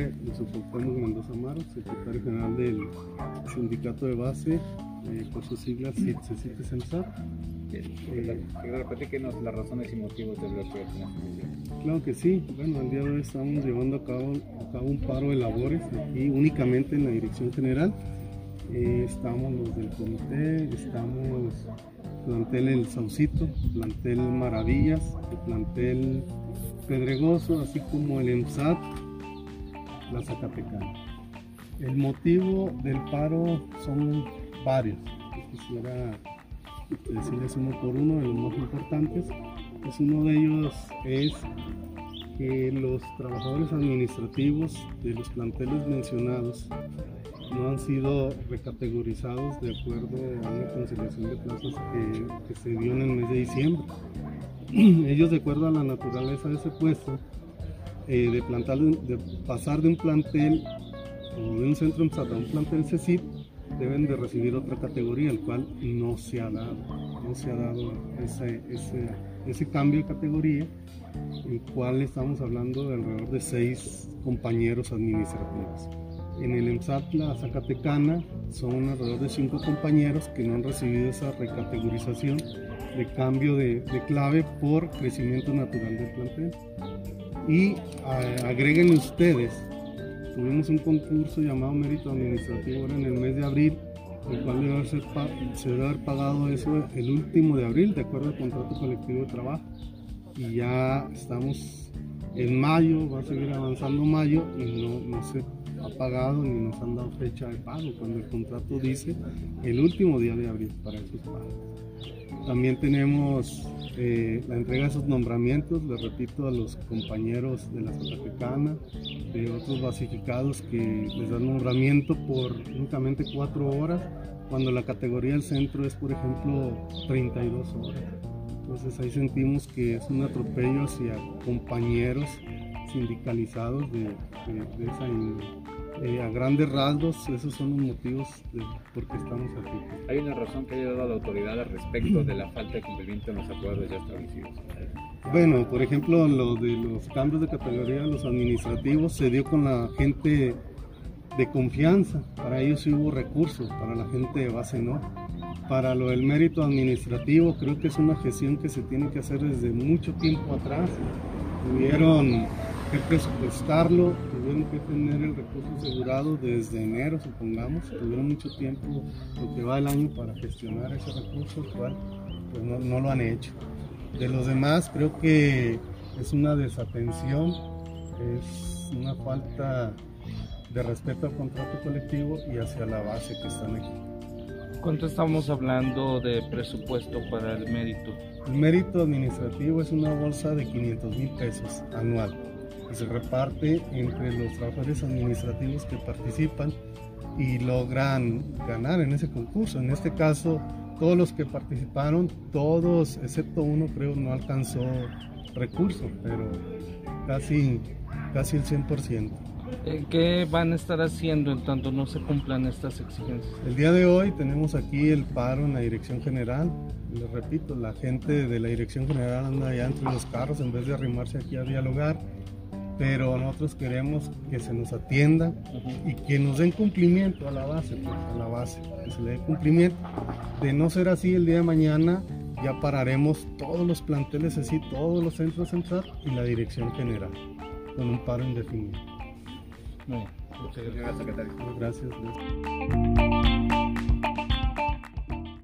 nombre de Soportamos Mendoza Amaro, secretario general del sindicato de base, eh, por sus siglas CITSE CENSAR. Eh, Repetíquenos las razones y motivos del bloqueo de Claro que sí, bueno, el día de hoy estamos llevando a cabo, a cabo un paro de labores aquí únicamente en la dirección general. Eh, estamos los del comité, estamos plantel El Saucito, plantel Maravillas, el plantel Pedregoso, así como el EMSAT, la Zacatecana. El motivo del paro son varios. Quisiera decirles uno por uno de los más importantes. Pues uno de ellos es que los trabajadores administrativos de los planteles mencionados no han sido recategorizados de acuerdo a una conciliación de plazas que se dio en el mes de diciembre. ellos de acuerdo a la naturaleza de ese puesto, eh, de, de, pasar de un plantel o de un centro a un plantel CECIP, deben de recibir otra categoría, el cual no se ha dado, no se ha dado ese, ese, ese cambio de categoría, el cual estamos hablando de alrededor de seis compañeros administrativos. En el EMSAT, la Zacatecana, son alrededor de cinco compañeros que no han recibido esa recategorización de cambio de, clave por crecimiento natural del plantel. Y agreguen ustedes, tuvimos un concurso llamado Mérito Administrativo en el mes de abril, el cual debe ser, se debe haber pagado eso el último de abril, de acuerdo al contrato colectivo de trabajo. Y ya estamos en mayo, va a seguir avanzando mayo y no, no se ha pagado ni nos han dado fecha de pago, cuando el contrato dice el último día de abril para esos pagos. También tenemos eh, la entrega de esos nombramientos, les repito a los compañeros de la Zacatecana, de otros basificados que les dan nombramiento por únicamente cuatro horas, cuando la categoría del centro es, por ejemplo, 32 horas. Entonces ahí sentimos que es un atropello hacia compañeros sindicalizados de, de, esa eh, a grandes rasgos, esos son los motivos de por qué estamos aquí. ¿Hay una razón que haya dado la autoridad al respecto de la falta de cumplimiento en los acuerdos ya establecidos? Bueno, por ejemplo, lo de los cambios de categoría, los administrativos, se dio con la gente de confianza. Para ellos sí hubo recursos, para la gente de base no. Para lo del mérito administrativo, creo que es una gestión que se tiene que hacer desde mucho tiempo atrás. Tuvieron que presupuestarlo, tuvieron que tener el recurso asegurado desde enero, supongamos, tuvieron mucho tiempo, lo que va el año para gestionar ese recurso, cual pues no, no lo han hecho. De los demás creo que es una desatención, es una falta de respeto al contrato colectivo y hacia la base que están aquí. ¿Cuánto estamos hablando de presupuesto para el mérito? El mérito administrativo es una bolsa de 500 mil pesos anual se reparte entre los trabajadores administrativos que participan y logran ganar en ese concurso. En este caso, todos los que participaron, todos, excepto uno creo, no alcanzó recurso, pero casi, casi el 100%. Eh, ¿Qué van a estar haciendo en tanto no se cumplan estas exigencias? El día de hoy tenemos aquí el paro en la dirección general. Les repito, la gente de la dirección general anda allá entre los carros en vez de arrimarse aquí a dialogar pero nosotros queremos que se nos atienda y que nos den cumplimiento a la base, pues, a la base, que se le dé cumplimiento. De no ser así el día de mañana, ya pararemos todos los planteles así, todos los centros centrales y la dirección general, con un paro indefinido. muchas gracias, secretario. gracias.